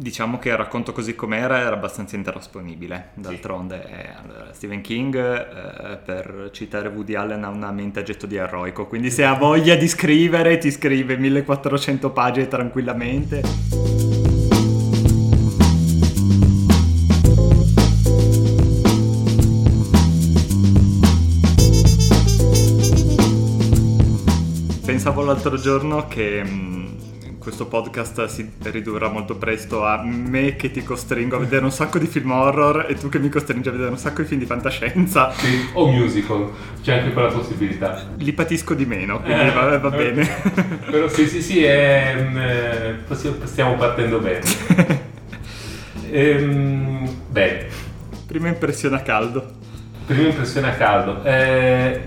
Diciamo che il racconto così com'era era abbastanza intrasponibile, d'altronde sì. eh, allora, Stephen King, eh, per citare Woody Allen, ha una mente a getto di eroico, quindi se ha voglia di scrivere ti scrive 1400 pagine tranquillamente. Pensavo l'altro giorno che mm, questo podcast si ridurrà molto presto a me che ti costringo a vedere un sacco di film horror e tu che mi costringi a vedere un sacco di film di fantascienza. Sì, o musical, c'è anche quella possibilità. Li patisco di meno, quindi eh, va, va, bene. Però sì, sì, sì, è, eh, stiamo partendo bene. ehm, bene. Prima impressione a caldo. Prima impressione a caldo. Eh,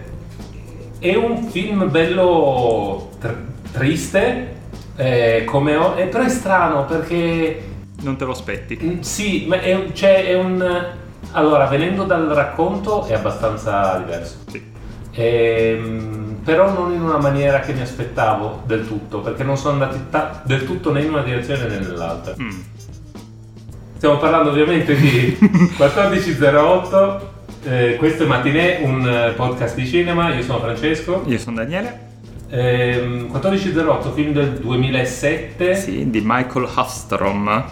è un film bello tr- triste, eh, come ho, eh, però è strano perché... Non te lo aspetti? Mm, sì, ma è, cioè, è un... Allora, venendo dal racconto è abbastanza diverso. Sì. Ehm, però non in una maniera che mi aspettavo del tutto, perché non sono andati ta- del tutto né in una direzione né nell'altra. Mm. Stiamo parlando ovviamente di 1408, eh, questo è Matinè, un podcast di cinema, io sono Francesco. Io sono Daniele. Ehm, 1408, film del 2007. Sì, di Michael Hastrom.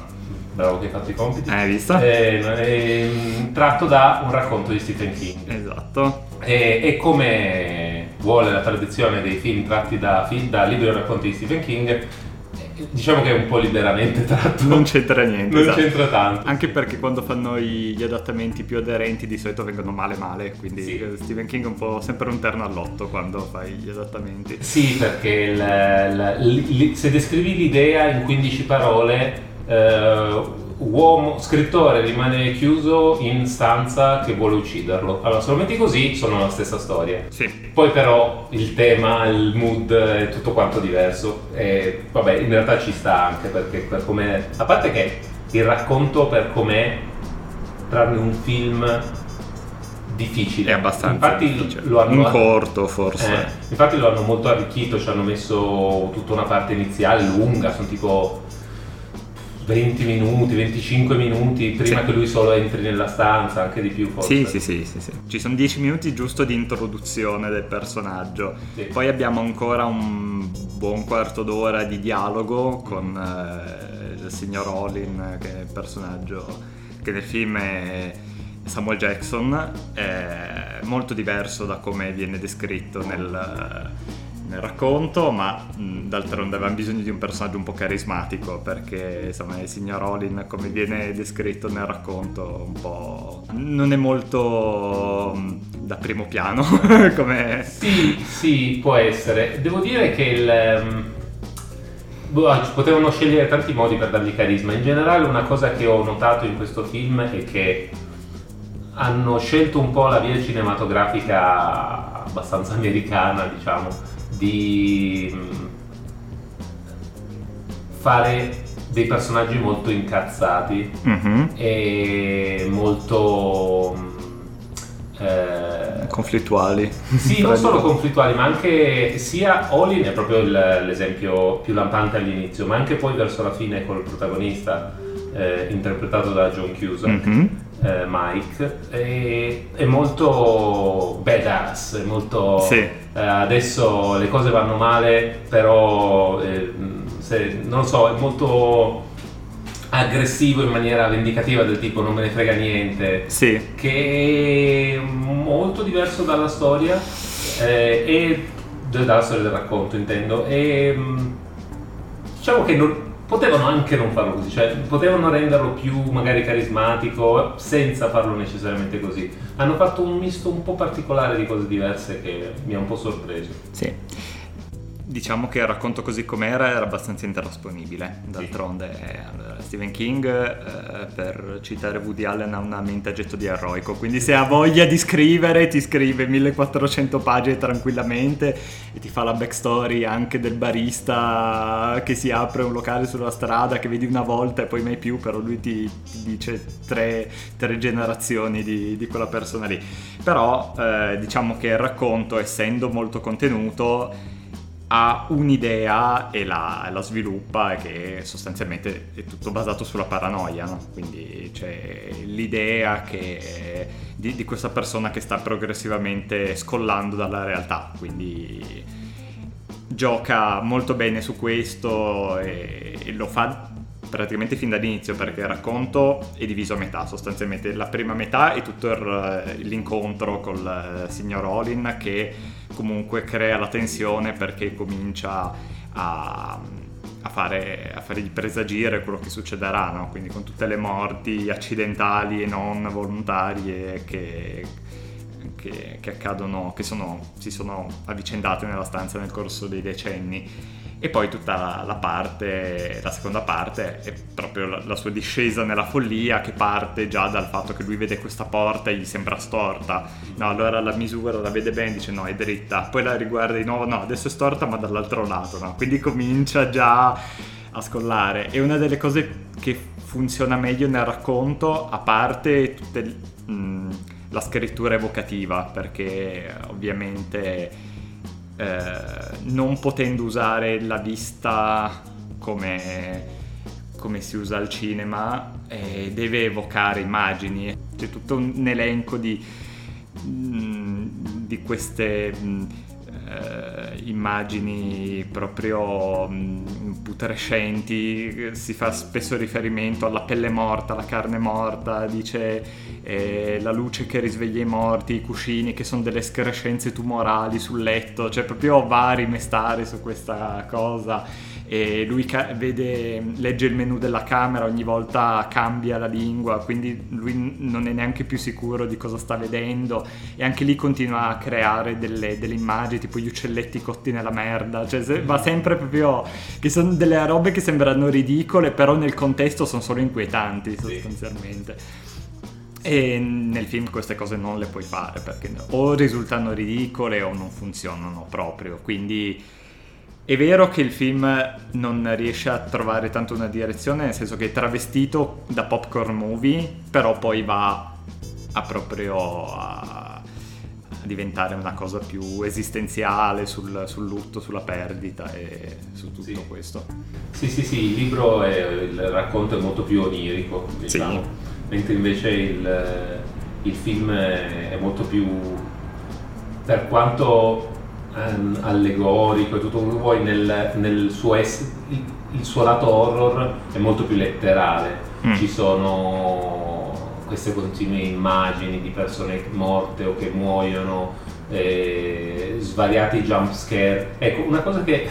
Bravo che hai fatto i compiti. Hai visto? Eh, eh, tratto da un racconto di Stephen King. Esatto. E, e come vuole la tradizione dei film tratti da, da libri o racconti di Stephen King, diciamo che è un po' liberamente tratto. Non c'entra niente. Non esatto. c'entra tanto. Anche perché quando fanno gli adattamenti più aderenti di solito vengono male male, quindi sì. Stephen King è un po' sempre un terno all'otto quando fai gli adattamenti. Sì, perché il, il, il, se descrivi l'idea in 15 parole... Eh, uomo, scrittore rimane chiuso in stanza che vuole ucciderlo. Allora, se lo metti così, sono la stessa storia. Sì. Poi però il tema, il mood è tutto quanto diverso. E vabbè, in realtà ci sta anche perché per come... A parte che il racconto per com'è, tranne un film difficile. È abbastanza infatti difficile. Lo hanno, un corto forse. Eh, infatti lo hanno molto arricchito, ci hanno messo tutta una parte iniziale lunga, sono tipo 20 minuti, 25 minuti prima sì. che lui solo entri nella stanza, anche di più forse. Sì, sì, sì, sì, sì. Ci sono 10 minuti giusto di introduzione del personaggio. Sì. Poi abbiamo ancora un buon quarto d'ora di dialogo con eh, il signor Olin, che è il personaggio che nel film è Samuel Jackson, è molto diverso da come viene descritto nel nel racconto, ma d'altronde avevamo bisogno di un personaggio un po' carismatico perché insomma il signor Olin come viene descritto nel racconto un po' non è molto da primo piano come... Sì, sì, può essere. Devo dire che il... Um... Potevano scegliere tanti modi per dargli carisma. In generale una cosa che ho notato in questo film è che hanno scelto un po' la via cinematografica abbastanza americana, diciamo, di mm, fare dei personaggi molto incazzati mm-hmm. e molto mm, eh, conflittuali. Sì, non solo conflittuali, ma anche sia Olin è proprio il, l'esempio più lampante all'inizio, ma anche poi verso la fine col protagonista eh, interpretato da John Cusack. Mm-hmm eh, Mike, è, è, molto badass, è molto... Sì. Eh, adesso le cose vanno male, però eh, se, non lo so, è molto aggressivo in maniera vendicativa del tipo non me ne frega niente, sì. che è molto diverso dalla storia eh, e dalla storia del racconto intendo e mm, diciamo che non, potevano anche non farlo così, cioè potevano renderlo più magari carismatico senza farlo necessariamente così. Hanno fatto un misto un po' particolare di cose diverse che mi ha un po' sorpreso. Sì diciamo che il racconto così com'era era abbastanza intrasponibile. D'altronde, sì. allora, Stephen King, eh, per citare Woody Allen, ha una mente a getto di eroico. Quindi, se ha voglia di scrivere, ti scrive 1400 pagine tranquillamente e ti fa la backstory anche del barista che si apre un locale sulla strada che vedi una volta e poi mai più. Però lui ti, ti dice tre, tre generazioni di, di, quella persona lì. Però, eh, diciamo che il racconto, essendo molto contenuto, ha un'idea e la, la, sviluppa che sostanzialmente è tutto basato sulla paranoia, no? quindi c'è l'idea che, di, di, questa persona che sta progressivamente scollando dalla realtà, quindi gioca molto bene su questo e, e lo fa praticamente fin dall'inizio perché il racconto è diviso a metà sostanzialmente la prima metà è tutto il, l'incontro col signor Olin che comunque crea la tensione perché comincia a, a, fare, a fargli presagire quello che succederà no? quindi con tutte le morti accidentali e non volontarie che, che, che accadono che sono, si sono avvicendate nella stanza nel corso dei decenni e poi tutta la parte, la seconda parte è proprio la, la, sua discesa nella follia che parte già dal fatto che lui vede questa porta e gli sembra storta. No, allora la misura la vede bene, dice no, è dritta. Poi la riguarda di nuovo, no, adesso è storta ma dall'altro lato, no? Quindi comincia già a scollare. E una delle cose che funziona meglio nel racconto, a parte tutte, mh, la scrittura evocativa, perché ovviamente eh, non potendo usare la vista come, come si usa al cinema, eh, deve evocare immagini. C'è tutto un elenco di, mm, di queste mm, eh, immagini proprio mm, putrescenti, si fa spesso riferimento alla pelle morta, alla carne morta, dice eh, la luce che risveglia i morti, i cuscini che sono delle escrescenze tumorali sul letto, cioè proprio va a rimestare su questa cosa e lui ca- vede, legge il menu della camera, ogni volta cambia la lingua, quindi lui non è neanche più sicuro di cosa sta vedendo e anche lì continua a creare delle, delle immagini tipo gli uccelletti cotti nella merda, cioè se, va sempre proprio che sono delle robe che sembrano ridicole, però nel contesto sono solo inquietanti sostanzialmente. Sì. E nel film queste cose non le puoi fare perché o risultano ridicole o non funzionano proprio, quindi è vero che il film non riesce a trovare tanto una direzione, nel senso che è travestito da popcorn movie, però poi va a proprio a, diventare una cosa più esistenziale sul, sul, lutto, sulla perdita e su tutto sì. questo. Sì, sì, sì, il libro, è, il racconto è molto più onirico, diciamo, sì. Mentre invece il, il film è molto più, per quanto um, allegorico e tutto quello che vuoi nel, nel suo essere, il, il, suo lato horror è molto più letterale. Mm. Ci sono queste continue immagini di persone morte o che muoiono, eh, svariati jump scare. Ecco, una cosa che,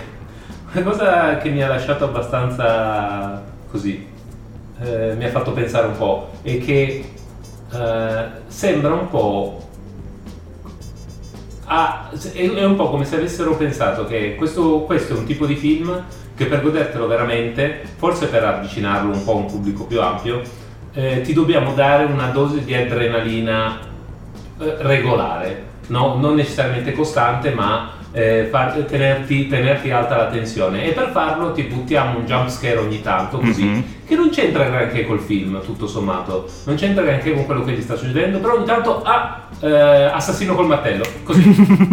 una cosa che mi ha lasciato abbastanza così, eh, mi ha fatto pensare un po', è che eh, sembra un po' ha, è un po' come se avessero pensato che questo, questo, è un tipo di film che per godertelo veramente, forse per avvicinarlo un po' a un pubblico più ampio, eh, ti dobbiamo dare una dose di adrenalina eh, regolare, no? non necessariamente costante, ma eh, far, tenerti, tenerti, alta la tensione e per farlo ti buttiamo un jump scare ogni tanto così mm-hmm. Che non c'entra granché col film tutto sommato. Non c'entra granché con quello che gli sta succedendo però ogni tanto ah eh, assassino col martello. Così.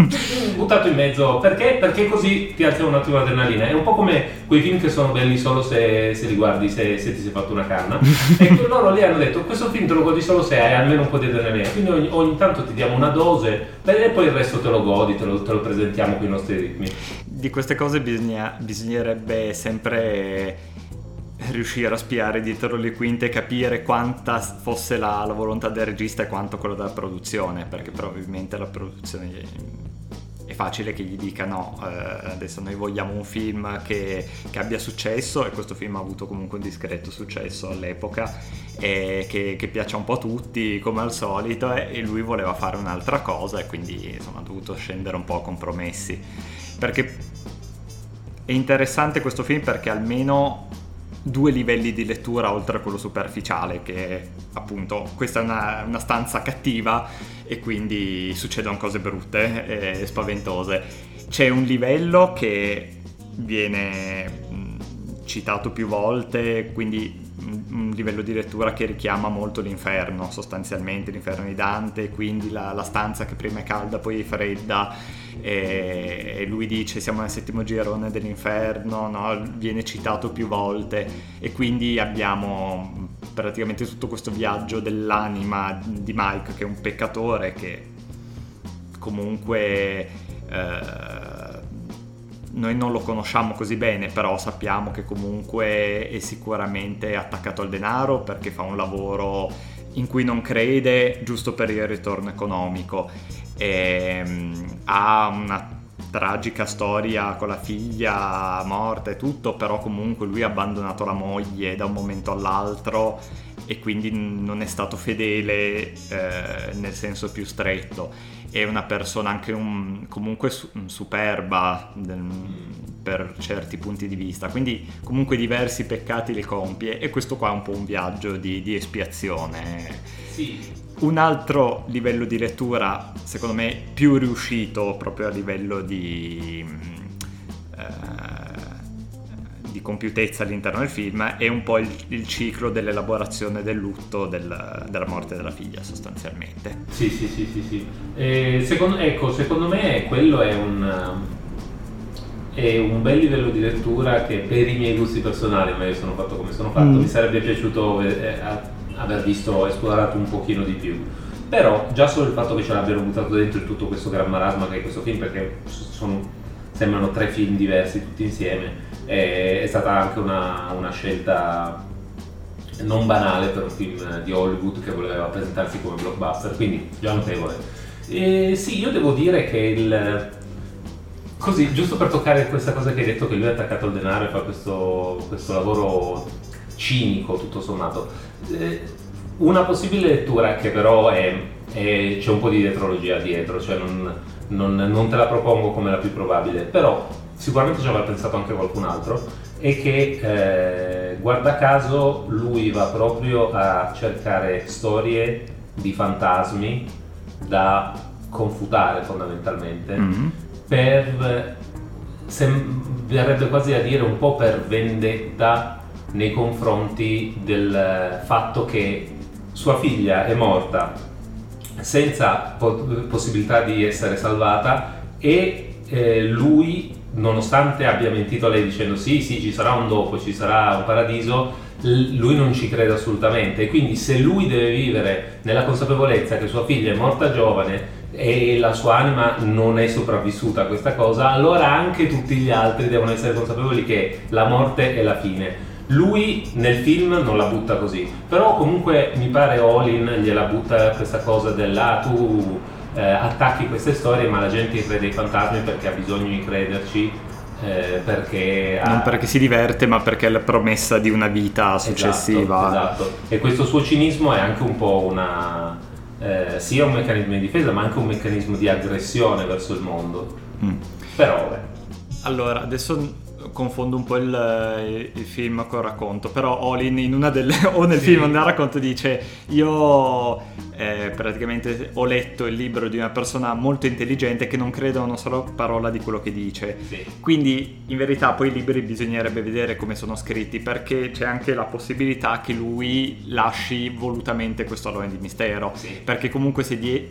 Buttato in mezzo. Perché? perché così ti alza un attimo l'adrenalina. È un po' come quei film che sono belli solo se, se li guardi se, se, ti sei fatto una canna. E loro lì hanno detto questo film te lo godi solo se hai almeno un po' di adrenalina quindi ogni, ogni tanto ti diamo una dose e poi il resto te lo godi te lo, te lo presentiamo con i nostri ritmi. Di queste cose bisogna, bisognerebbe sempre riuscire a spiare dietro le quinte e capire quanta fosse la, la, volontà del regista e quanto quella della produzione, perché probabilmente la produzione è facile che gli dica no, eh, adesso noi vogliamo un film che, che, abbia successo e questo film ha avuto comunque un discreto successo all'epoca e che, che piaccia un po' a tutti come al solito e, e lui voleva fare un'altra cosa e quindi insomma ha dovuto scendere un po' a compromessi. Perché è interessante questo film perché almeno due livelli di lettura oltre a quello superficiale che appunto questa è una, una stanza cattiva e quindi succedono cose brutte e spaventose. C'è un livello che viene citato più volte quindi un livello di lettura che richiama molto l'inferno, sostanzialmente l'inferno di Dante, quindi la, la stanza che prima è calda, poi è fredda, e, e lui dice siamo nel settimo girone dell'inferno, no? viene citato più volte e quindi abbiamo praticamente tutto questo viaggio dell'anima di Mike che è un peccatore che comunque eh, noi non lo conosciamo così bene, però sappiamo che comunque è sicuramente attaccato al denaro perché fa un lavoro in cui non crede giusto per il ritorno economico. E, um, ha una tragica storia con la figlia morta e tutto, però comunque lui ha abbandonato la moglie da un momento all'altro e quindi non è stato fedele eh, nel senso più stretto. È una persona anche un, comunque superba del, per certi punti di vista, quindi comunque diversi peccati li compie e questo qua è un po' un viaggio di, di espiazione. Sì. Un altro livello di lettura, secondo me, più riuscito proprio a livello di... Compiutezza all'interno del film è un po' il, il ciclo dell'elaborazione del lutto del, della morte della figlia sostanzialmente. Sì, sì, sì, sì. sì. Eh, secondo, ecco, secondo me quello è un, è un bel livello di lettura che per i miei gusti personali, ma io sono fatto come sono fatto, mm. mi sarebbe piaciuto eh, aver visto esplorato un pochino di più. Però già solo il fatto che ce l'abbiano buttato dentro tutto questo gran marasma che è questo film, perché sono, sembrano tre film diversi tutti insieme, è, è stata anche una, una, scelta non banale per un film di Hollywood che voleva presentarsi come blockbuster, quindi già notevole. E sì, io devo dire che il... Così, giusto per toccare questa cosa che hai detto, che lui è attaccato al denaro e fa questo, questo lavoro cinico, tutto sommato. Eh, una possibile lettura che però è, è, c'è un po' di dietrologia dietro, cioè non, non, non te la propongo come la più probabile, però sicuramente ci avrà pensato anche qualcun altro, è che eh, guarda caso lui va proprio a cercare storie di fantasmi da confutare fondamentalmente mm-hmm. per verrebbe quasi a dire un po' per vendetta nei confronti del fatto che sua figlia è morta senza po- possibilità di essere salvata e eh, lui nonostante abbia mentito a lei dicendo sì, sì, ci sarà un dopo, ci sarà un paradiso, lui non ci crede assolutamente quindi se lui deve vivere nella consapevolezza che sua figlia è morta giovane e la sua anima non è sopravvissuta a questa cosa, allora anche tutti gli altri devono essere consapevoli che la morte è la fine. Lui nel film non la butta così, però comunque mi pare Olin gliela butta questa cosa della ah, tu eh, attacchi queste storie, ma la gente crede ai fantasmi perché ha bisogno di crederci. Eh, perché non perché si diverte, ma perché è la promessa di una vita successiva. Esatto, esatto. E questo suo cinismo è anche un po' una. Eh, sia un meccanismo di difesa, ma anche un meccanismo di aggressione verso il mondo. Mm. Però, beh. Allora, adesso confondo un po' il, il, film col racconto, però Olin in una delle, o nel sì. film o nel racconto dice io eh, praticamente ho letto il libro di una persona molto intelligente che non crede a una sola parola di quello che dice. Sì. Quindi in verità poi i libri bisognerebbe vedere come sono scritti perché c'è anche la possibilità che lui lasci volutamente questo alone di mistero. Sì. Perché comunque se die-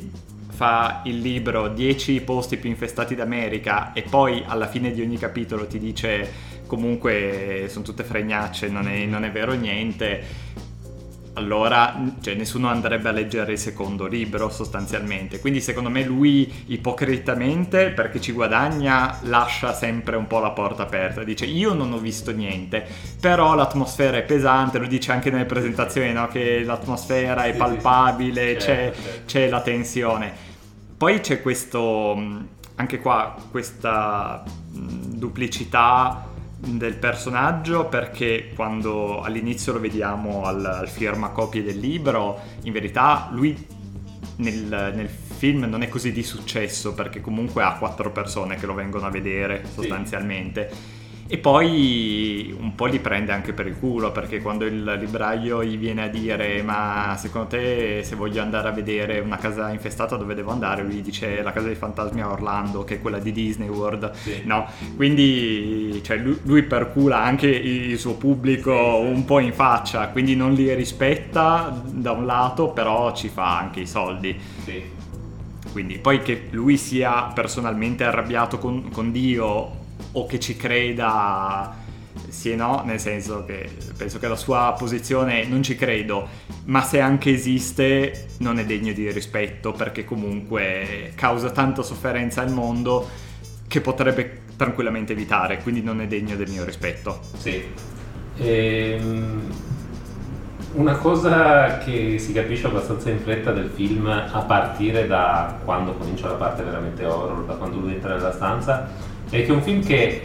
fa il libro 10 posti più infestati d'America e poi alla fine di ogni capitolo ti dice comunque sono tutte fregnacce, non è, non è vero niente allora cioè, nessuno andrebbe a leggere il secondo libro sostanzialmente. Quindi secondo me lui ipocritamente, perché ci guadagna, lascia sempre un po' la porta aperta. Dice io non ho visto niente, però l'atmosfera è pesante, lo dice anche nelle presentazioni, no? che l'atmosfera è palpabile, sì, c'è, certo. c'è la tensione. Poi c'è questo, anche qua, questa duplicità del personaggio perché quando all'inizio lo vediamo al, al firmacopie del libro, in verità lui nel, nel, film non è così di successo perché comunque ha quattro persone che lo vengono a vedere sostanzialmente. Sì. E poi un po' li prende anche per il culo, perché quando il libraio gli viene a dire ma secondo te se voglio andare a vedere una casa infestata dove devo andare, lui dice la casa dei fantasmi a Orlando, che è quella di Disney World, sì. no? Quindi cioè, lui, lui, percula anche il suo pubblico sì, sì. un po' in faccia, quindi non li rispetta da un lato, però ci fa anche i soldi. Sì. Quindi poi che lui sia personalmente arrabbiato con, con Dio o che ci creda sì e no, nel senso che penso che la sua posizione non ci credo, ma se anche esiste non è degno di rispetto perché comunque causa tanta sofferenza al mondo che potrebbe tranquillamente evitare, quindi non è degno del mio rispetto. Sì. Ehm, una cosa che si capisce abbastanza in fretta del film a partire da quando comincia la parte veramente horror, da quando lui entra nella stanza, è che è un film che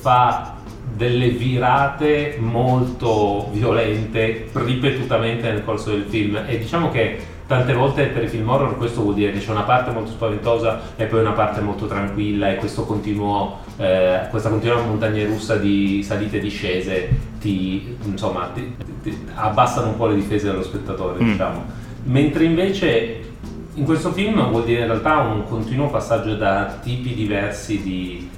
fa delle virate molto violente ripetutamente nel corso del film e diciamo che tante volte per i film horror questo vuol dire che c'è una parte molto spaventosa e poi una parte molto tranquilla e continuo, eh, questa continua montagna russa di salite e discese ti, insomma, ti, ti, abbassano un po' le difese dello spettatore mm. diciamo. mentre invece in questo film vuol dire in realtà un continuo passaggio da tipi diversi di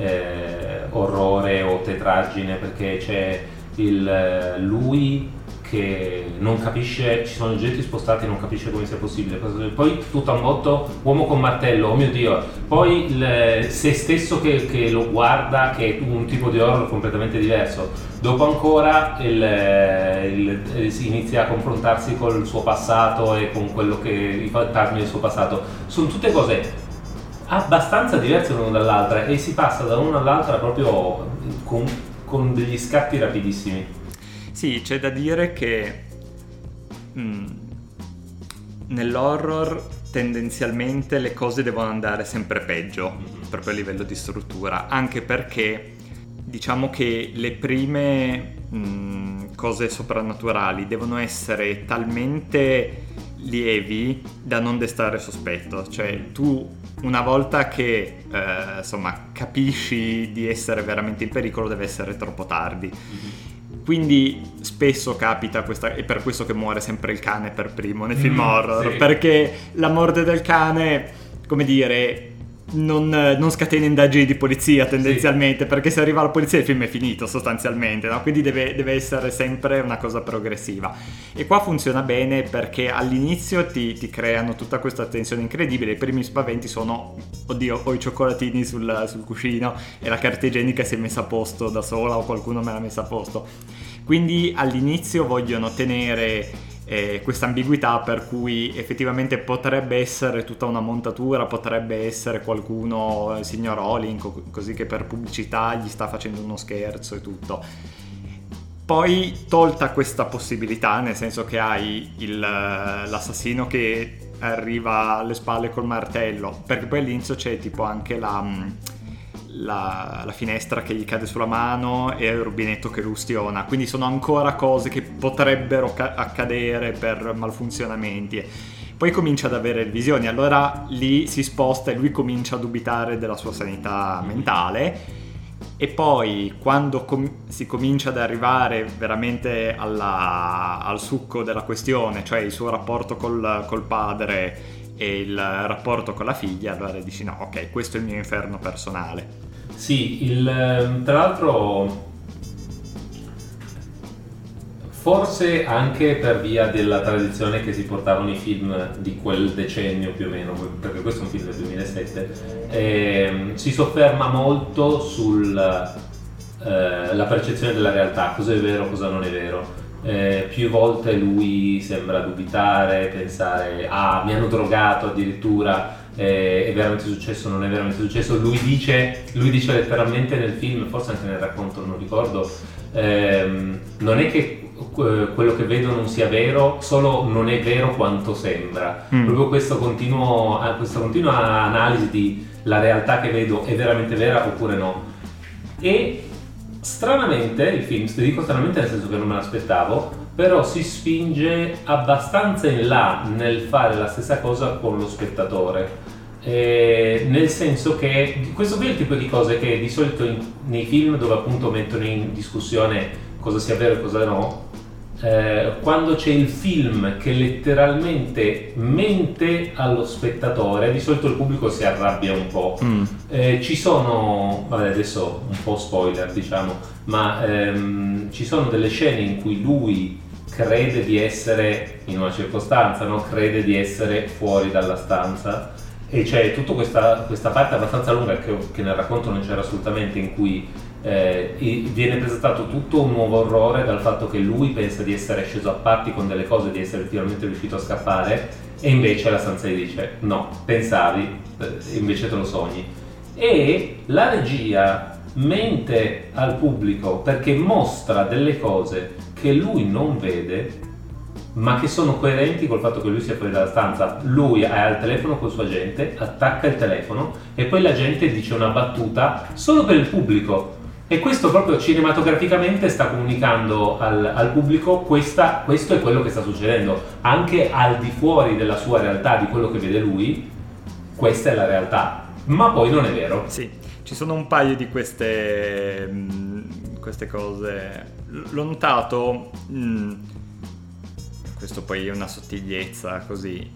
eh, orrore o tetraggine perché c'è il, eh, lui che non capisce, ci sono oggetti spostati e non capisce come sia possibile. Poi tutto a un botto, uomo con martello, oh mio dio. Poi il, se stesso che, che, lo guarda, che è un tipo di horror completamente diverso. Dopo ancora il, il, si inizia a confrontarsi col suo passato e con quello che i fantasmi del suo passato. Sono tutte cose abbastanza diverse l'una dall'altra e si passa da una all'altra proprio con, con degli scatti rapidissimi. Sì, c'è da dire che mh, mm, nell'horror tendenzialmente le cose devono andare sempre peggio, mm-hmm. proprio a livello di struttura, anche perché diciamo che le prime mh, mm, cose soprannaturali devono essere talmente lievi da non destare sospetto, cioè tu una volta che eh, insomma capisci di essere veramente in pericolo deve essere troppo tardi. Mm-hmm. Quindi spesso capita questa, è per questo che muore sempre il cane per primo nei film mm, horror, sì. perché la morte del cane, come dire, non, non, scatena indagini di polizia tendenzialmente, sì. perché se arriva la polizia il film è finito sostanzialmente, no? quindi deve, deve, essere sempre una cosa progressiva. E qua funziona bene perché all'inizio ti, ti, creano tutta questa tensione incredibile, i primi spaventi sono, oddio, ho i cioccolatini sul, sul cuscino e la carta igienica si è messa a posto da sola o qualcuno me l'ha messa a posto. Quindi all'inizio vogliono tenere eh, questa ambiguità per cui effettivamente potrebbe essere tutta una montatura, potrebbe essere qualcuno, il signor Rowling, così che per pubblicità gli sta facendo uno scherzo e tutto. Poi tolta questa possibilità, nel senso che hai il, l'assassino che arriva alle spalle col martello, perché poi all'inizio c'è tipo anche la la, la, finestra che gli cade sulla mano e il rubinetto che lo ustiona. Quindi sono ancora cose che potrebbero ca- accadere per malfunzionamenti. Poi comincia ad avere visioni, allora lì si sposta e lui comincia a dubitare della sua sanità mentale. E poi quando com- si comincia ad arrivare veramente alla, al succo della questione, cioè il suo rapporto col, col padre e il rapporto con la figlia, allora dici no, ok, questo è il mio inferno personale. Sì, il, ehm, tra l'altro forse anche per via della tradizione che si portavano i film di quel decennio più o meno, perché questo è un film del 2007, eh, si sofferma molto sulla eh, percezione della realtà, cosa è vero, cosa non è vero. Eh, più volte lui sembra dubitare, pensare ah mi hanno drogato addirittura eh, è veramente successo, non è veramente successo. Lui dice, lui dice letteralmente nel film, forse anche nel racconto, non ricordo, ehm, non è che quello che vedo non sia vero, solo non è vero quanto sembra. Mm. Proprio questo continuo, questa continua analisi di la realtà che vedo è veramente vera oppure no. E stranamente il film, ti dico stranamente nel senso che non me l'aspettavo, però si spinge abbastanza in là nel fare la stessa cosa con lo spettatore. eh, nel senso che questo qui è il tipo di cose che di solito in, nei film dove appunto mettono in discussione cosa sia vero e cosa no, eh, quando c'è il film che letteralmente mente allo spettatore, di solito il pubblico si arrabbia un po'. Mm. Eh, ci sono, vabbè adesso un po' spoiler diciamo, ma ehm, ci sono delle scene in cui lui crede di essere in una circostanza, no? crede di essere fuori dalla stanza e c'è tutta questa, questa parte abbastanza lunga che, che, nel racconto non c'era assolutamente in cui eh, viene presentato tutto un nuovo orrore dal fatto che lui pensa di essere sceso a patti con delle cose, di essere finalmente riuscito a scappare e invece la stanza gli dice no, pensavi, eh, invece te lo sogni. E la regia mente al pubblico perché mostra delle cose che lui non vede ma che sono coerenti col fatto che lui sia fuori dalla stanza. Lui è al telefono col suo agente, attacca il telefono e poi l'agente dice una battuta solo per il pubblico. E questo proprio cinematograficamente sta comunicando al, al pubblico questa, questo è quello che sta succedendo. Anche al di fuori della sua realtà, di quello che vede lui, questa è la realtà. Ma poi non è vero. Sì, ci sono un paio di queste, mm, queste cose. L'ho notato... Mh, mm, questo poi è una sottigliezza così.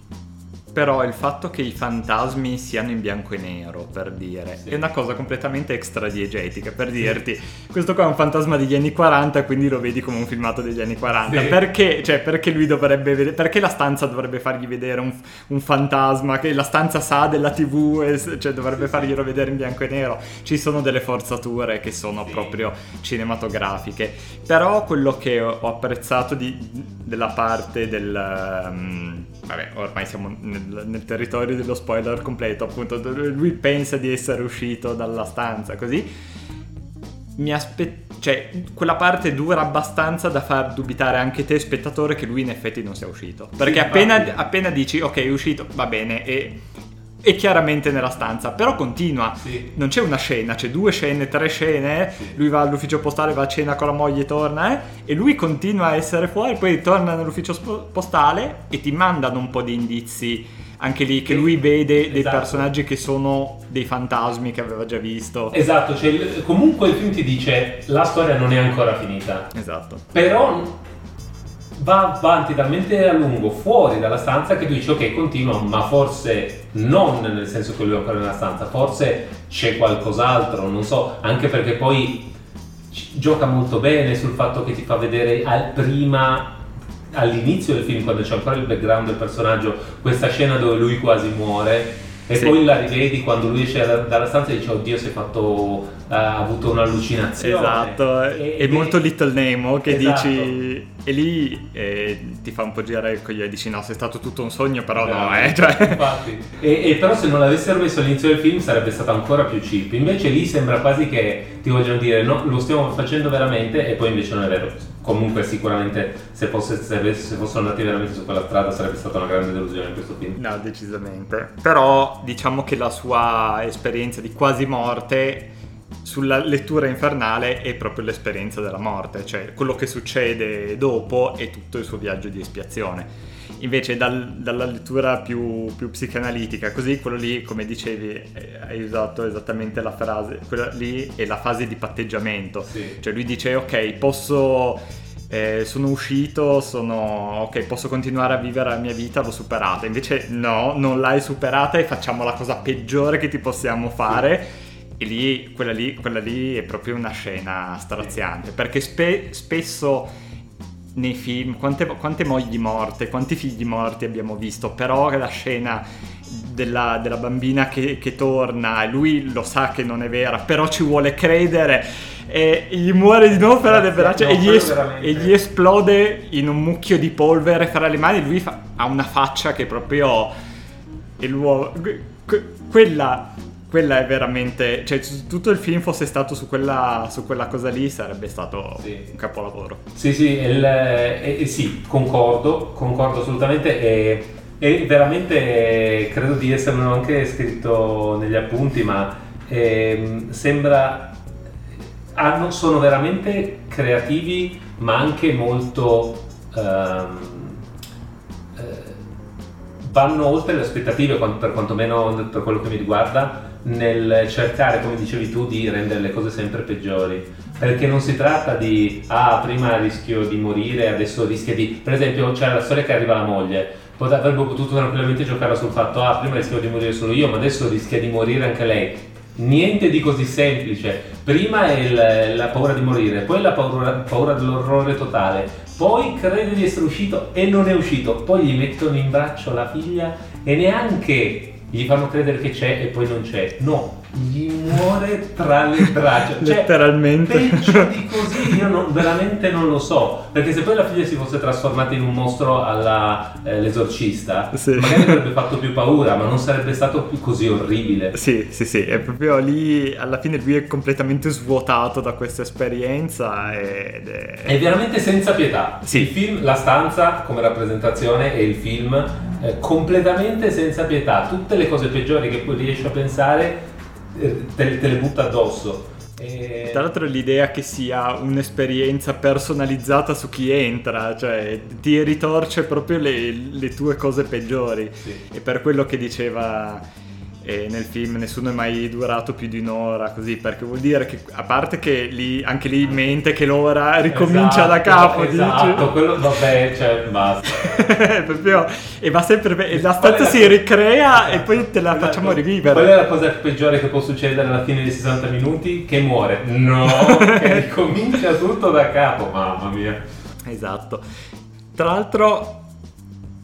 Però il fatto che i fantasmi siano in bianco e nero, per dire, sì. è una cosa completamente extradiegetica, per dirti, questo qua è un fantasma degli anni 40, quindi lo vedi come un filmato degli anni 40. Sì. Perché? Cioè, perché lui dovrebbe vedere, perché la stanza dovrebbe fargli vedere un, un fantasma, che la stanza sa della tv, e, cioè dovrebbe farglielo vedere in bianco e nero. Ci sono delle forzature che sono proprio cinematografiche. Però quello che ho apprezzato di, della parte del... Um, vabbè, ormai siamo nel, nel, territorio dello spoiler completo, appunto, lui pensa di essere uscito dalla stanza, così. Mi aspetto cioè, quella parte dura abbastanza da far dubitare anche te, spettatore, che lui in effetti non sia uscito. Perché sì, appena, appena, dici, ok, è uscito, va bene, e è chiaramente nella stanza, però continua. Sì. Non c'è una scena, c'è due scene, tre scene. Sì. Lui va all'ufficio postale, va a cena con la moglie, torna, eh, e lui continua a essere fuori, poi torna nell'ufficio postale e ti mandano un po' di indizi. Anche lì che lui vede dei esatto. personaggi che sono dei fantasmi che aveva già visto. Esatto, cioè, comunque il film ti dice la storia non è ancora finita. Esatto. Però va avanti talmente a lungo fuori dalla stanza che tu dici ok continua ma forse non nel senso che lui è ancora nella stanza forse c'è qualcos'altro non so anche perché poi gioca molto bene sul fatto che ti fa vedere al prima all'inizio del film quando c'è ancora il background del personaggio questa scena dove lui quasi muore e sì. poi la rivedi quando lui esce dalla stanza e dice oddio si è fatto ha avuto un'allucinazione esatto e, è molto Little Nemo che esatto. dici e lì eh, ti fa un po' girare il coglione dici no sei stato tutto un sogno però no, no eh cioè. infatti e, e, però se non l'avessero messo all'inizio del film sarebbe stato ancora più cheap invece lì sembra quasi che ti vogliono dire no lo stiamo facendo veramente e poi invece non è vero comunque sicuramente se, fosse, se, se fossero andati veramente su quella strada sarebbe stata una grande delusione in questo film. No decisamente. Però diciamo che la sua esperienza di quasi morte sulla lettura infernale è proprio l'esperienza della morte, cioè quello che succede dopo è tutto il suo viaggio di espiazione. Invece dal, dalla lettura più, più, psicanalitica, così quello lì, come dicevi, eh, hai usato esattamente la frase, quella lì è la fase di patteggiamento. Sì. Cioè lui dice ok, posso... Eh, sono uscito, sono ok, posso continuare a vivere la mia vita, l'ho superata. Invece no, non l'hai superata e facciamo la cosa peggiore che ti possiamo fare. Sì e lì quella, lì, quella lì è proprio una scena straziante, perché spe, spesso nei film, quante, quante, mogli morte, quanti figli morti abbiamo visto, però la scena della, della bambina che, che, torna, lui lo sa che non è vera, però ci vuole credere e gli muore di nuovo fra le braccia no, e, gli es- e, gli esplode in un mucchio di polvere fra le mani, lui fa- ha una faccia che proprio è l'uomo... quella quella è veramente. Cioè, se tutto il film fosse stato su quella, su quella cosa lì, sarebbe stato sì. un capolavoro. Sì, sì, il, eh, eh, sì, concordo, concordo assolutamente. E, e, veramente credo di essermelo anche scritto negli appunti, ma eh, sembra. Hanno, sono veramente creativi, ma anche molto. Um, vanno oltre le aspettative, per quantomeno per quello che mi riguarda, nel cercare, come dicevi tu, di rendere le cose sempre peggiori. Perché non si tratta di, ah, prima rischio di morire, adesso rischia di... Per esempio, c'è la storia che arriva la moglie, avrebbe potuto tranquillamente giocare sul fatto, ah, prima rischiavo di morire solo io, ma adesso rischia di morire anche lei. Niente di così semplice. Prima è il, la paura di morire, poi la paura, paura dell'orrore totale, poi crede di essere uscito e non è uscito, poi gli mettono in braccio la figlia e neanche gli fanno credere che c'è e poi non c'è. No, gli muore tra le braccia. Cioè, Letteralmente. Peggio di così io non, veramente non lo so. Perché se poi la figlia si fosse trasformata in un mostro all'esorcista, eh, sì. magari avrebbe fatto più paura, ma non sarebbe stato più così orribile. Sì, sì, sì. È proprio lì, alla fine lui è completamente svuotato da questa esperienza ed è... È veramente senza pietà. Sì. Il film, la stanza come rappresentazione e il film eh, completamente senza pietà. Tutte le cose peggiori che poi riesci a pensare te, te le butta addosso. E... Tra l'altro l'idea che sia un'esperienza personalizzata su chi entra, cioè ti ritorce proprio le, le tue cose peggiori. Sì. E per quello che diceva e nel film nessuno è mai durato più di un'ora così perché vuol dire che a parte che lì, anche lì mente che l'ora ricomincia esatto, da capo esatto, dici? quello vabbè cioè basta proprio, e va sempre e la stanza si ricrea e poi te la esatto. facciamo rivivere qual è la cosa peggiore che può succedere alla fine dei 60 minuti? che muore no che ricomincia tutto da capo mamma mia esatto tra l'altro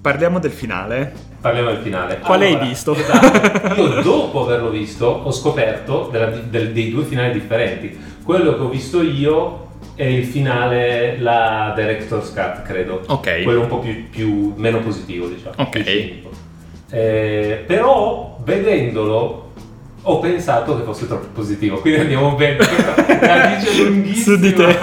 parliamo del finale Parliamo del finale. Quale allora, hai visto? Esatto. Io dopo averlo visto ho scoperto della, del, dei due finali differenti. Quello che ho visto io è il finale, la Director's Cut, credo. Ok. Quello un po' più, più meno positivo, diciamo. Ok. Eh, però vedendolo ho pensato che fosse troppo positivo, quindi andiamo bene. La dice lunghissima. Su di te.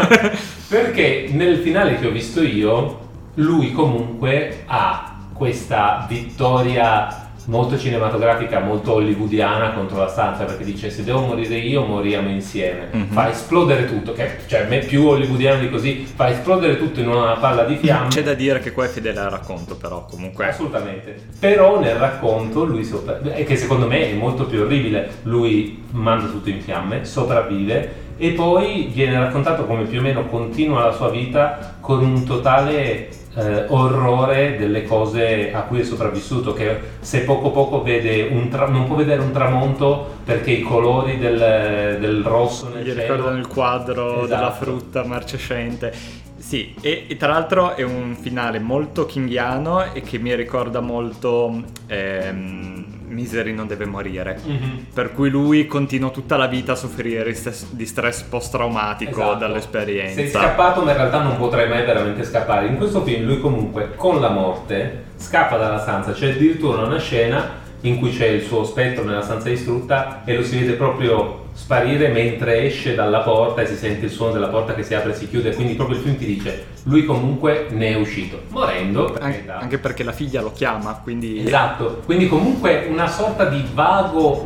Perché nel finale che ho visto io, lui comunque ha questa vittoria molto cinematografica, molto hollywoodiana contro la stanza perché dice se devo morire io moriamo insieme, mm-hmm. fa esplodere tutto, che cioè me più hollywoodiano di così, fa esplodere tutto in una palla di fiamme. C'è da dire che qua è fedele al racconto però comunque. Assolutamente, però nel racconto lui sopra... e che secondo me è molto più orribile, lui manda tutto in fiamme, sopravvive e poi viene raccontato come più o meno continua la sua vita con un totale eh, orrore delle cose a cui è sopravvissuto, che se poco poco vede un tra- non può vedere un tramonto perché i colori del, del rosso nel Gli cielo... ricordano il quadro esatto. della frutta marcescente. Sì, e, e, tra l'altro è un finale molto kinghiano e che mi ricorda molto... Ehm, Misery non deve morire. Mm-hmm. Per cui lui continua tutta la vita a soffrire di stress post-traumatico esatto. dall'esperienza. Sei scappato, ma in realtà non potrai mai veramente scappare. In questo film lui comunque con la morte scappa dalla stanza. C'è addirittura una scena in cui c'è il suo spettro nella stanza distrutta e lo si vede proprio sparire mentre esce dalla porta e si sente il suono della porta che si apre e si chiude, quindi proprio il film ti dice lui comunque ne è uscito, morendo. Anche, anche perché la figlia lo chiama, quindi... Esatto, quindi comunque una sorta di vago,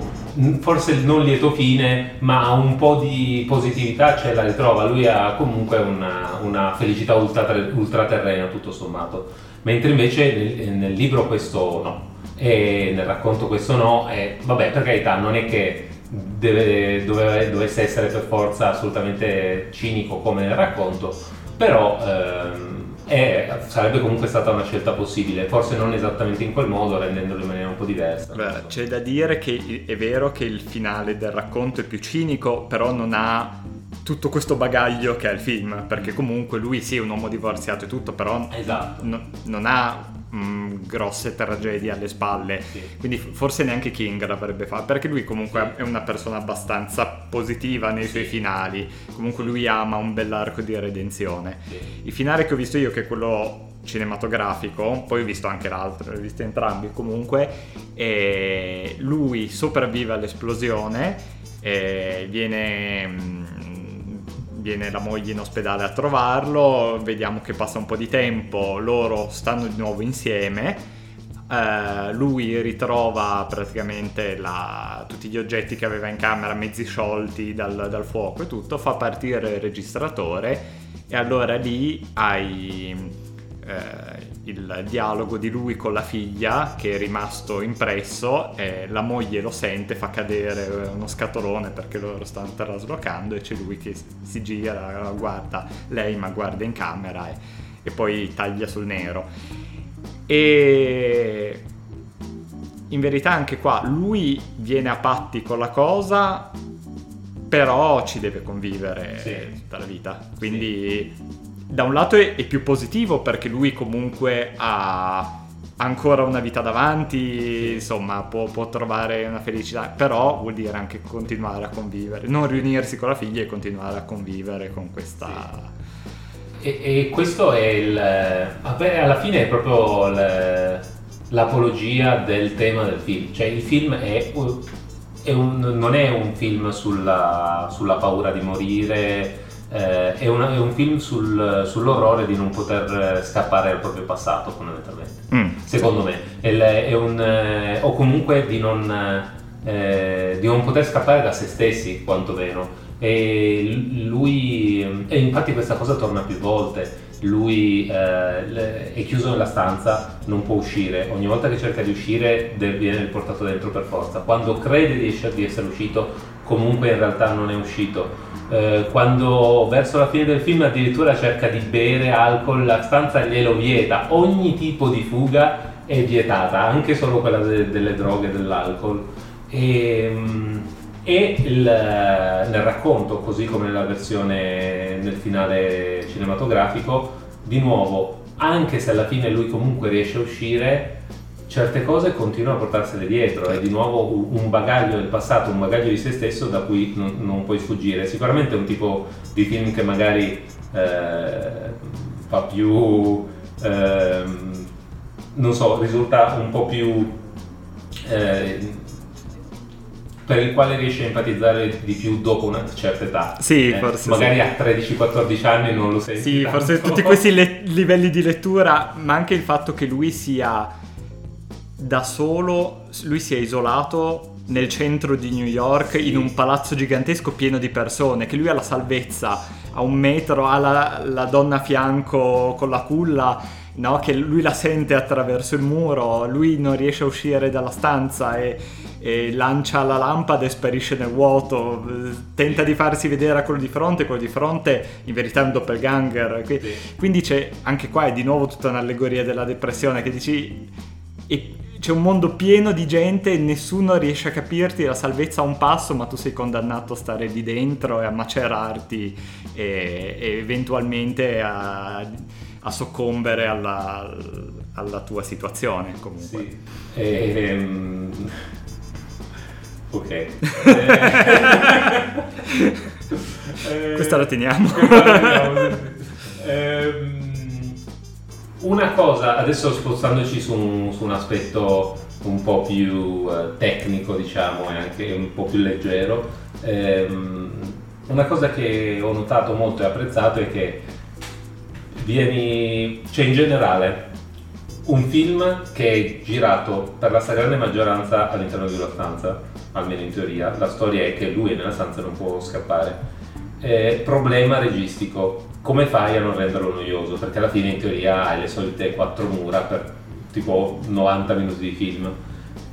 forse non lieto fine, ma un po' di positività ce la ritrova, lui ha comunque una, una felicità ultraterrena tutto sommato, mentre invece nel, nel libro questo no e nel racconto questo no, e vabbè per carità non è che deve, dove, dovesse essere per forza assolutamente cinico come nel racconto, però ehm, è, sarebbe comunque stata una scelta possibile, forse non esattamente in quel modo, rendendolo in maniera un po' diversa. Beh, c'è da dire che è vero che il finale del racconto è più cinico, però non ha tutto questo bagaglio che ha il film, perché comunque lui sì è un uomo divorziato e tutto, però esatto. n- non ha mh, mm, grosse tragedie alle spalle. Sì. Quindi forse neanche King l'avrebbe fatto, perché lui comunque sì. è una persona abbastanza positiva nei sì. suoi finali. Comunque lui ama un bell'arco di redenzione. Il finale che ho visto io, che è quello cinematografico, poi ho visto anche l'altro, ho visti entrambi comunque, e lui sopravvive all'esplosione, viene mm, viene la moglie in ospedale a trovarlo, vediamo che passa un po' di tempo, loro stanno di nuovo insieme. Uh, lui ritrova praticamente la, tutti gli oggetti che aveva in camera mezzi sciolti dal, dal, fuoco e tutto, fa partire il registratore e allora lì hai eh, il dialogo di lui con la figlia che è rimasto impresso e la moglie lo sente, fa cadere uno scatolone perché loro stanno traslocando e c'è lui che si gira, guarda lei ma guarda in camera e, e poi taglia sul nero. E in verità anche qua lui viene a patti con la cosa, però ci deve convivere sì. tutta la vita. Quindi sì. Da un lato è, è, più positivo perché lui comunque ha ancora una vita davanti, insomma può, può, trovare una felicità, però vuol dire anche continuare a convivere, non riunirsi con la figlia e continuare a convivere con questa... Sì. E, e, questo è il... Vabbè, alla fine è proprio il l'apologia del tema del film. Cioè il film è, è un, non è un film sulla, sulla paura di morire, eh, è, una, è, un film sul, sull'orrore di non poter scappare al proprio passato fondamentalmente. Mm. Secondo me. È, un, eh, o comunque di non, eh, di non poter scappare da se stessi quantomeno. E lui, e infatti questa cosa torna più volte lui eh, è chiuso nella stanza, non può uscire, ogni volta che cerca di uscire viene portato dentro per forza, quando crede di essere uscito comunque in realtà non è uscito. Eh, quando verso la fine del film addirittura cerca di bere alcol, la stanza glielo vieta, ogni tipo di fuga è vietata, anche solo quella de- delle droghe e dell'alcol. E, ehm, e il, nel racconto, così come nella versione nel finale cinematografico, di nuovo, anche se alla fine lui comunque riesce a uscire, certe cose continuano a portarsele dietro, è di nuovo un bagaglio del passato, un bagaglio di se stesso da cui non, non puoi sfuggire. Sicuramente è un tipo di film che magari eh, fa più, eh, non so, risulta un po' più... Eh, per il quale riesci a empatizzare di più dopo una certa età. Sì, eh, forse. Magari sì. a 13-14 anni non lo senti. Sì, tanto. forse tutti questi le- livelli di lettura, ma anche il fatto che lui sia da solo, lui sia isolato nel centro di New York in un palazzo gigantesco pieno di persone, che lui ha la salvezza a un metro, ha la, la donna a fianco con la culla no? che lui la sente attraverso il muro, lui non riesce a uscire dalla stanza e, e lancia la lampada e sparisce nel vuoto, tenta di farsi vedere a quello di fronte, quello di fronte in verità è un doppelganger. Quindi c'è anche qua è di nuovo tutta un'allegoria della depressione che dici... E, c'è un mondo pieno di gente e nessuno riesce a capirti la salvezza a un passo, ma tu sei condannato a stare lì dentro e a macerarti e, e eventualmente a a soccombere alla, alla tua situazione comunque. Sì. Ehm... Ok. eh... Questa la teniamo. ehm... Una cosa, adesso spostandoci su un, su un aspetto un po' più eh, tecnico, diciamo, e anche un po' più leggero, ehm, una cosa che ho notato molto e apprezzato è che vieni, cioè in generale, un film che è girato per la stragrande maggioranza all'interno di una stanza, almeno in teoria, la storia è che lui è nella stanza e non può scappare. Eh, problema registico, come fai a non renderlo noioso? Perché alla fine in teoria hai le solite quattro mura per tipo 90 minuti di film.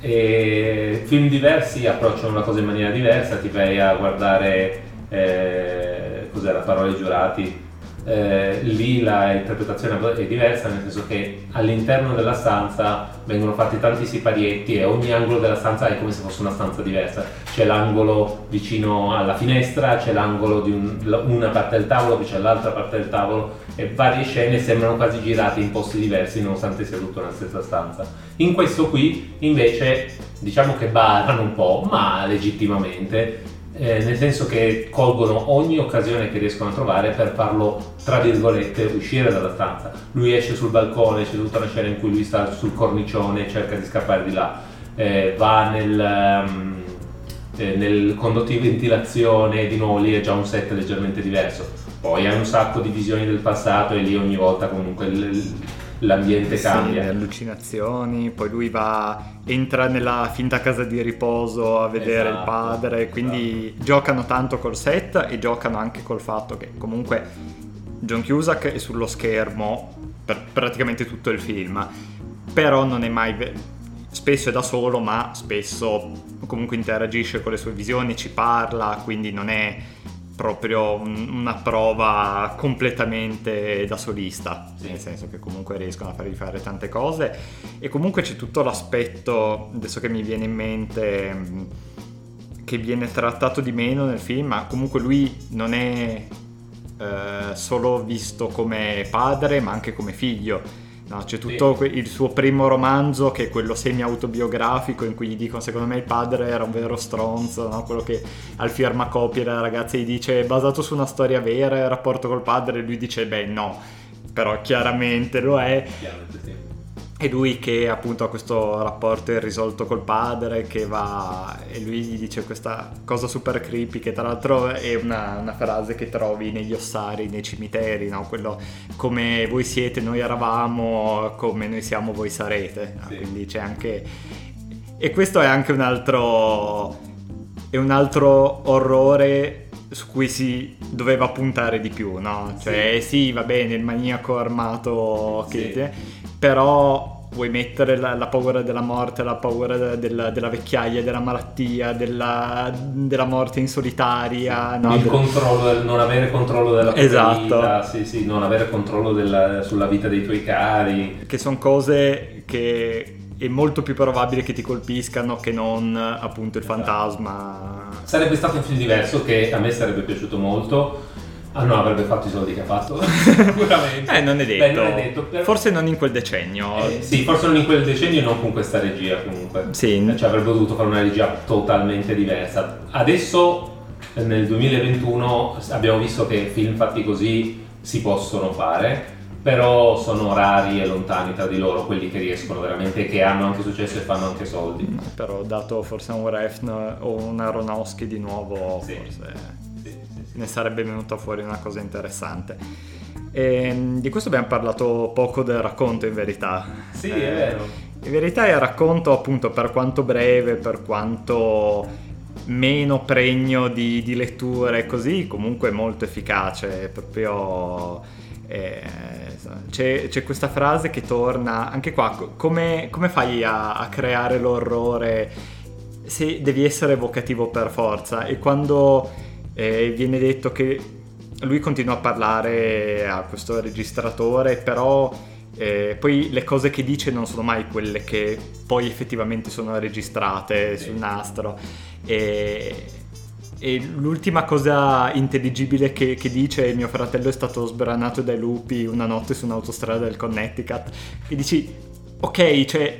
E film diversi approcciano una cosa in maniera diversa, ti vai a guardare eh, cos'era Parole giurati eh, lì la interpretazione è diversa, nel senso che all'interno della stanza vengono fatti tanti siparietti e ogni angolo della stanza è come se fosse una stanza diversa. C'è l'angolo vicino alla finestra, c'è l'angolo di un, una parte del tavolo, poi c'è l'altra parte del tavolo e varie scene sembrano quasi girate in posti diversi nonostante sia tutto nella stessa stanza. In questo qui invece diciamo che barano un po', ma legittimamente eh, nel senso che colgono ogni occasione che riescono a trovare per farlo, tra virgolette, uscire dalla stanza. Lui esce sul balcone, c'è tutta una scena in cui lui sta sul cornicione e cerca di scappare di là, eh, va nel, um, eh, nel condotto di ventilazione, di nuovo lì è già un set leggermente diverso. Poi ha un sacco di visioni del passato e lì ogni volta comunque... Il, l'ambiente sì, cambia. allucinazioni, poi lui va, entra nella finta casa di riposo a vedere esatto, il padre, quindi esatto. giocano tanto col set e giocano anche col fatto che comunque John Cusack è sullo schermo per praticamente tutto il film, però non è mai... Spesso è da solo, ma spesso comunque interagisce con le sue visioni, ci parla, quindi non è proprio una prova completamente da solista, sì. nel senso che comunque riescono a fargli fare tante cose. E comunque c'è tutto l'aspetto, adesso che mi viene in mente, che viene trattato di meno nel film, ma comunque lui non è eh, solo visto come padre, ma anche come figlio No, c'è tutto sì. il suo primo romanzo che è quello semi-autobiografico in cui gli dicono secondo me il padre era un vero stronzo, no? quello che al firmacopie la ragazza gli dice è basato su una storia vera il rapporto col padre e lui dice beh no, però chiaramente lo è. Chiaramente sì è lui che appunto ha questo rapporto irrisolto col padre che va e lui gli dice questa cosa super creepy che tra l'altro è una, una frase che trovi negli ossari, nei cimiteri, no? quello come voi siete, noi eravamo, come noi siamo, voi sarete. No? Sì. Quindi c'è anche... E questo è anche un altro... è un altro orrore su cui si doveva puntare di più, no? Cioè, sì, sì va bene, il maniaco armato che... Sì però vuoi mettere la, la, paura della morte, la paura della, della vecchiaia, della malattia, della, della morte in solitaria. No? Il controllo, non avere controllo della tua esatto. vita, sì, sì, non avere controllo della, sulla vita dei tuoi cari. Che sono cose che è molto più probabile che ti colpiscano che non appunto il esatto. fantasma. Sarebbe stato un film diverso che a me sarebbe piaciuto molto Ah no, avrebbe fatto i soldi che ha fatto, sicuramente. Eh, non è detto. Beh, non è detto però... Forse non in quel decennio. Eh, sì, forse non in quel decennio e non con questa regia comunque. Sì. Eh, cioè avrebbe dovuto fare una regia totalmente diversa. Adesso, nel 2021, abbiamo visto che film fatti così si possono fare, però sono rari e lontani tra di loro quelli che riescono veramente, che hanno anche successo e fanno anche soldi. Però dato forse un Refn o un Aronofsky di nuovo, sì. forse ne sarebbe venuta fuori una cosa interessante. E, ehm, di questo abbiamo parlato poco del racconto in verità. Sì, eh, è vero. In verità il racconto appunto per quanto breve, per quanto meno pregno di, di letture così, comunque molto efficace, proprio... C'è, c'è, questa frase che torna anche qua, come, come fai a, a creare l'orrore se devi essere evocativo per forza? E quando eh, viene detto che lui continua a parlare a questo registratore, però eh, poi le cose che dice non sono mai quelle che poi effettivamente sono registrate sul nastro. E, e l'ultima cosa intelligibile che, che, dice è mio fratello è stato sbranato dai lupi una notte su un'autostrada del Connecticut. E dici, ok, cioè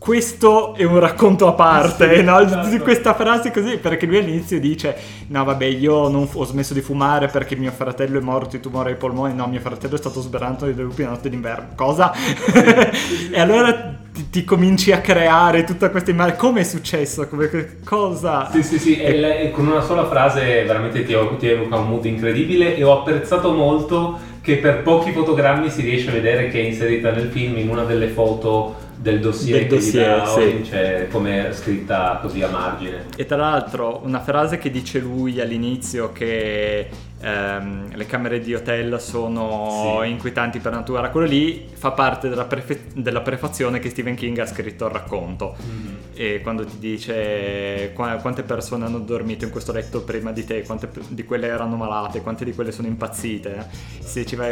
questo è un racconto a parte, sì, no? esatto. questa frase così, perché lui all'inizio dice, no vabbè io non ho smesso di fumare perché mio fratello è morto di tumore ai polmoni, no mio fratello è stato sbarato di lupi la notte d'inverno, cosa? Sì, e allora ti, ti, cominci a creare tutta questa immagine, come è successo, come, cosa? Sì sì sì, e... e con una sola frase veramente ti, ti evoca un mood incredibile e ho apprezzato molto che per pochi fotogrammi si riesce a vedere che è inserita nel film in una delle foto del dossier, del dossier sì. c'è come scritta così a margine. E tra l'altro una frase che dice lui all'inizio che ehm, le camere di hotel sono sì. inquietanti per natura, quello lì fa parte della, prefe- della, prefazione che Stephen King ha scritto al racconto. Mm-hmm. E quando ti dice qu- quante persone hanno dormito in questo letto prima di te, quante di quelle erano malate, quante di quelle sono impazzite, eh? si diceva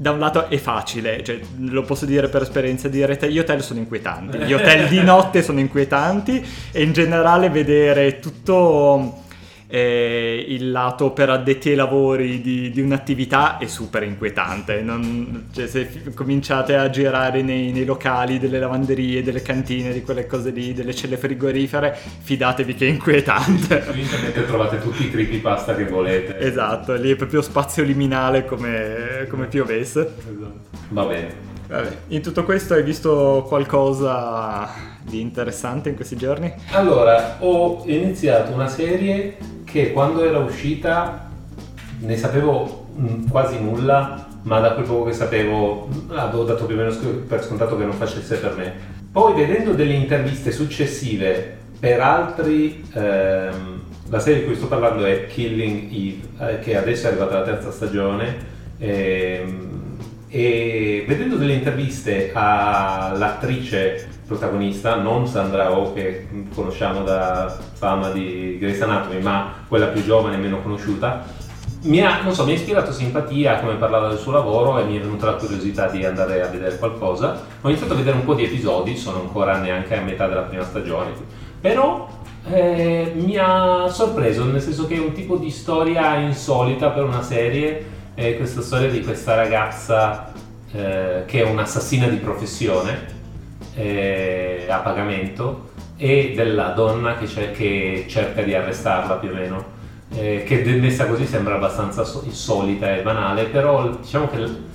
da un lato è facile, cioè, lo posso dire per esperienza diretta, gli hotel sono inquietanti, gli hotel di notte sono inquietanti e in generale vedere tutto eh, il lato per addetti ai lavori di, di un'attività è super inquietante. Non, cioè, se f- cominciate a girare nei, nei, locali delle lavanderie, delle cantine, di quelle cose lì, delle celle frigorifere, fidatevi che è inquietante. Su internet trovate tutti i creepypasta che volete. Esatto, lì è proprio spazio liminale come, come piovesse. Esatto. Va bene. Vabbè, in tutto questo hai visto qualcosa di interessante in questi giorni? Allora, ho iniziato una serie che quando era uscita ne sapevo mm, quasi nulla, ma da quel poco che sapevo avevo dato più o meno per scontato che non facesse per me. Poi vedendo delle interviste successive per altri, ehm, la serie di cui sto parlando è Killing Eve, eh, che adesso è arrivata la terza stagione. Ehm, e vedendo delle interviste all'attrice protagonista, non Sandra Oh che conosciamo da fama di Grace Anatomy, ma quella più giovane e meno conosciuta, mi ha, so, mi ha, ispirato simpatia come parlava del suo lavoro e mi è venuta la curiosità di andare a vedere qualcosa. Ho iniziato a vedere un po' di episodi, sono ancora neanche a metà della prima stagione, però eh, mi ha sorpreso, nel senso che è un tipo di storia insolita per una serie, è questa storia di questa ragazza eh, che è un'assassina di professione eh, a pagamento e della donna che, che, cerca di arrestarla più o meno, eh, che messa così sembra abbastanza solita e banale, però diciamo che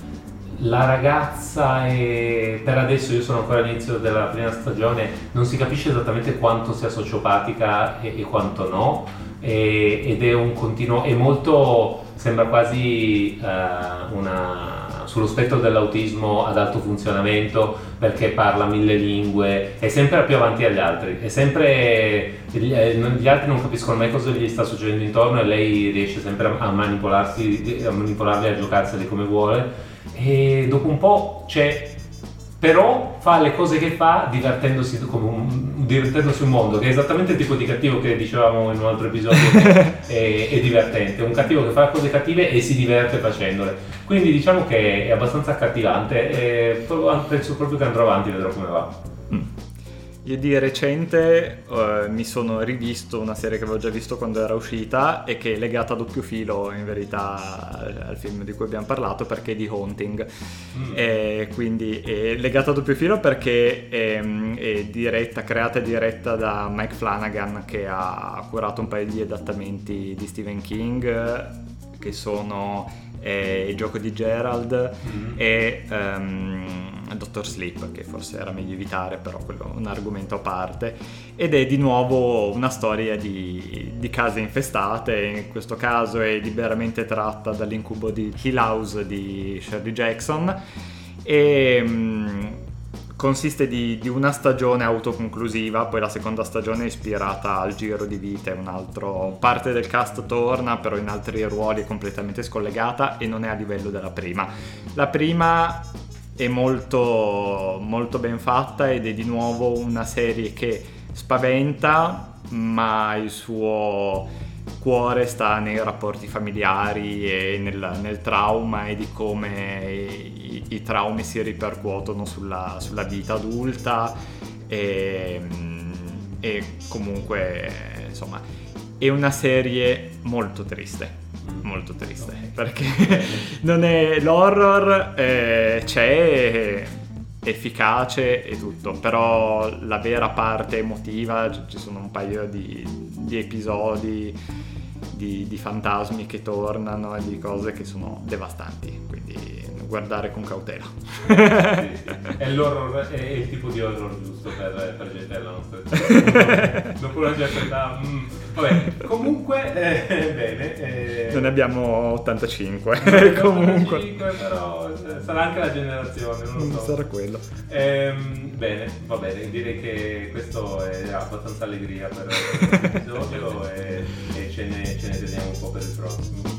la ragazza è, per adesso io sono ancora all'inizio della prima stagione, non si capisce esattamente quanto sia sociopatica e, e quanto no, e, ed è un continuo, è molto, sembra quasi uh, una sullo spettro dell'autismo ad alto funzionamento perché parla mille lingue, è sempre più avanti agli altri, è sempre gli, gli altri non capiscono mai cosa gli sta succedendo intorno e lei riesce sempre a manipolarsi, a manipolarli, a giocarseli come vuole. E dopo un po' c'è però fa le cose che fa divertendosi, un, divertendosi un mondo, che è esattamente il tipo di cattivo che dicevamo in un altro episodio, è, è, divertente, un cattivo che fa cose cattive e si diverte facendole. Quindi diciamo che è abbastanza accattivante e penso proprio che andrò avanti vedrò come va. Mm. Io di recente uh, mi sono rivisto una serie che avevo già visto quando era uscita e che è legata a doppio filo in verità al film di cui abbiamo parlato perché è di Haunting. Mm. E quindi è legata a doppio filo perché è, è, diretta, creata e diretta da Mike Flanagan che ha curato un paio di adattamenti di Stephen King che sono eh, Il gioco di Gerald mm. e... Um, Dottor Sleep, che forse era meglio evitare, però quello è un argomento a parte. Ed è di nuovo una storia di, di case infestate, in questo caso è liberamente tratta dall'incubo di Hill House di Shirley Jackson. E mh, consiste di, di, una stagione autoconclusiva, poi la seconda stagione è ispirata al giro di vita, un altro parte del cast torna, però in altri ruoli è completamente scollegata e non è a livello della prima. La prima è molto, molto ben fatta ed è di nuovo una serie che spaventa, ma il suo cuore sta nei rapporti familiari e nel, nel trauma e di come i, i, traumi si ripercuotono sulla, sulla vita adulta e, e comunque insomma è una serie molto triste molto triste perché non è l'horror eh, c'è efficace e tutto però la vera parte emotiva ci sono un paio di, di episodi di, di, fantasmi che tornano e di cose che sono devastanti quindi guardare con cautela sì, sì. È, l'horror, è il tipo di horror giusto per, per gente della nostra età dopo una certa età mm Vabbè, comunque, eh, bene. Eh, non ne abbiamo 85. comunque. 85, però eh, sarà anche la generazione, non lo so. Sarà quello. Ehm, bene, va bene, direi che questo è abbastanza allegria per l'episodio e, e ce, ne, ce ne teniamo un po' per il prossimo.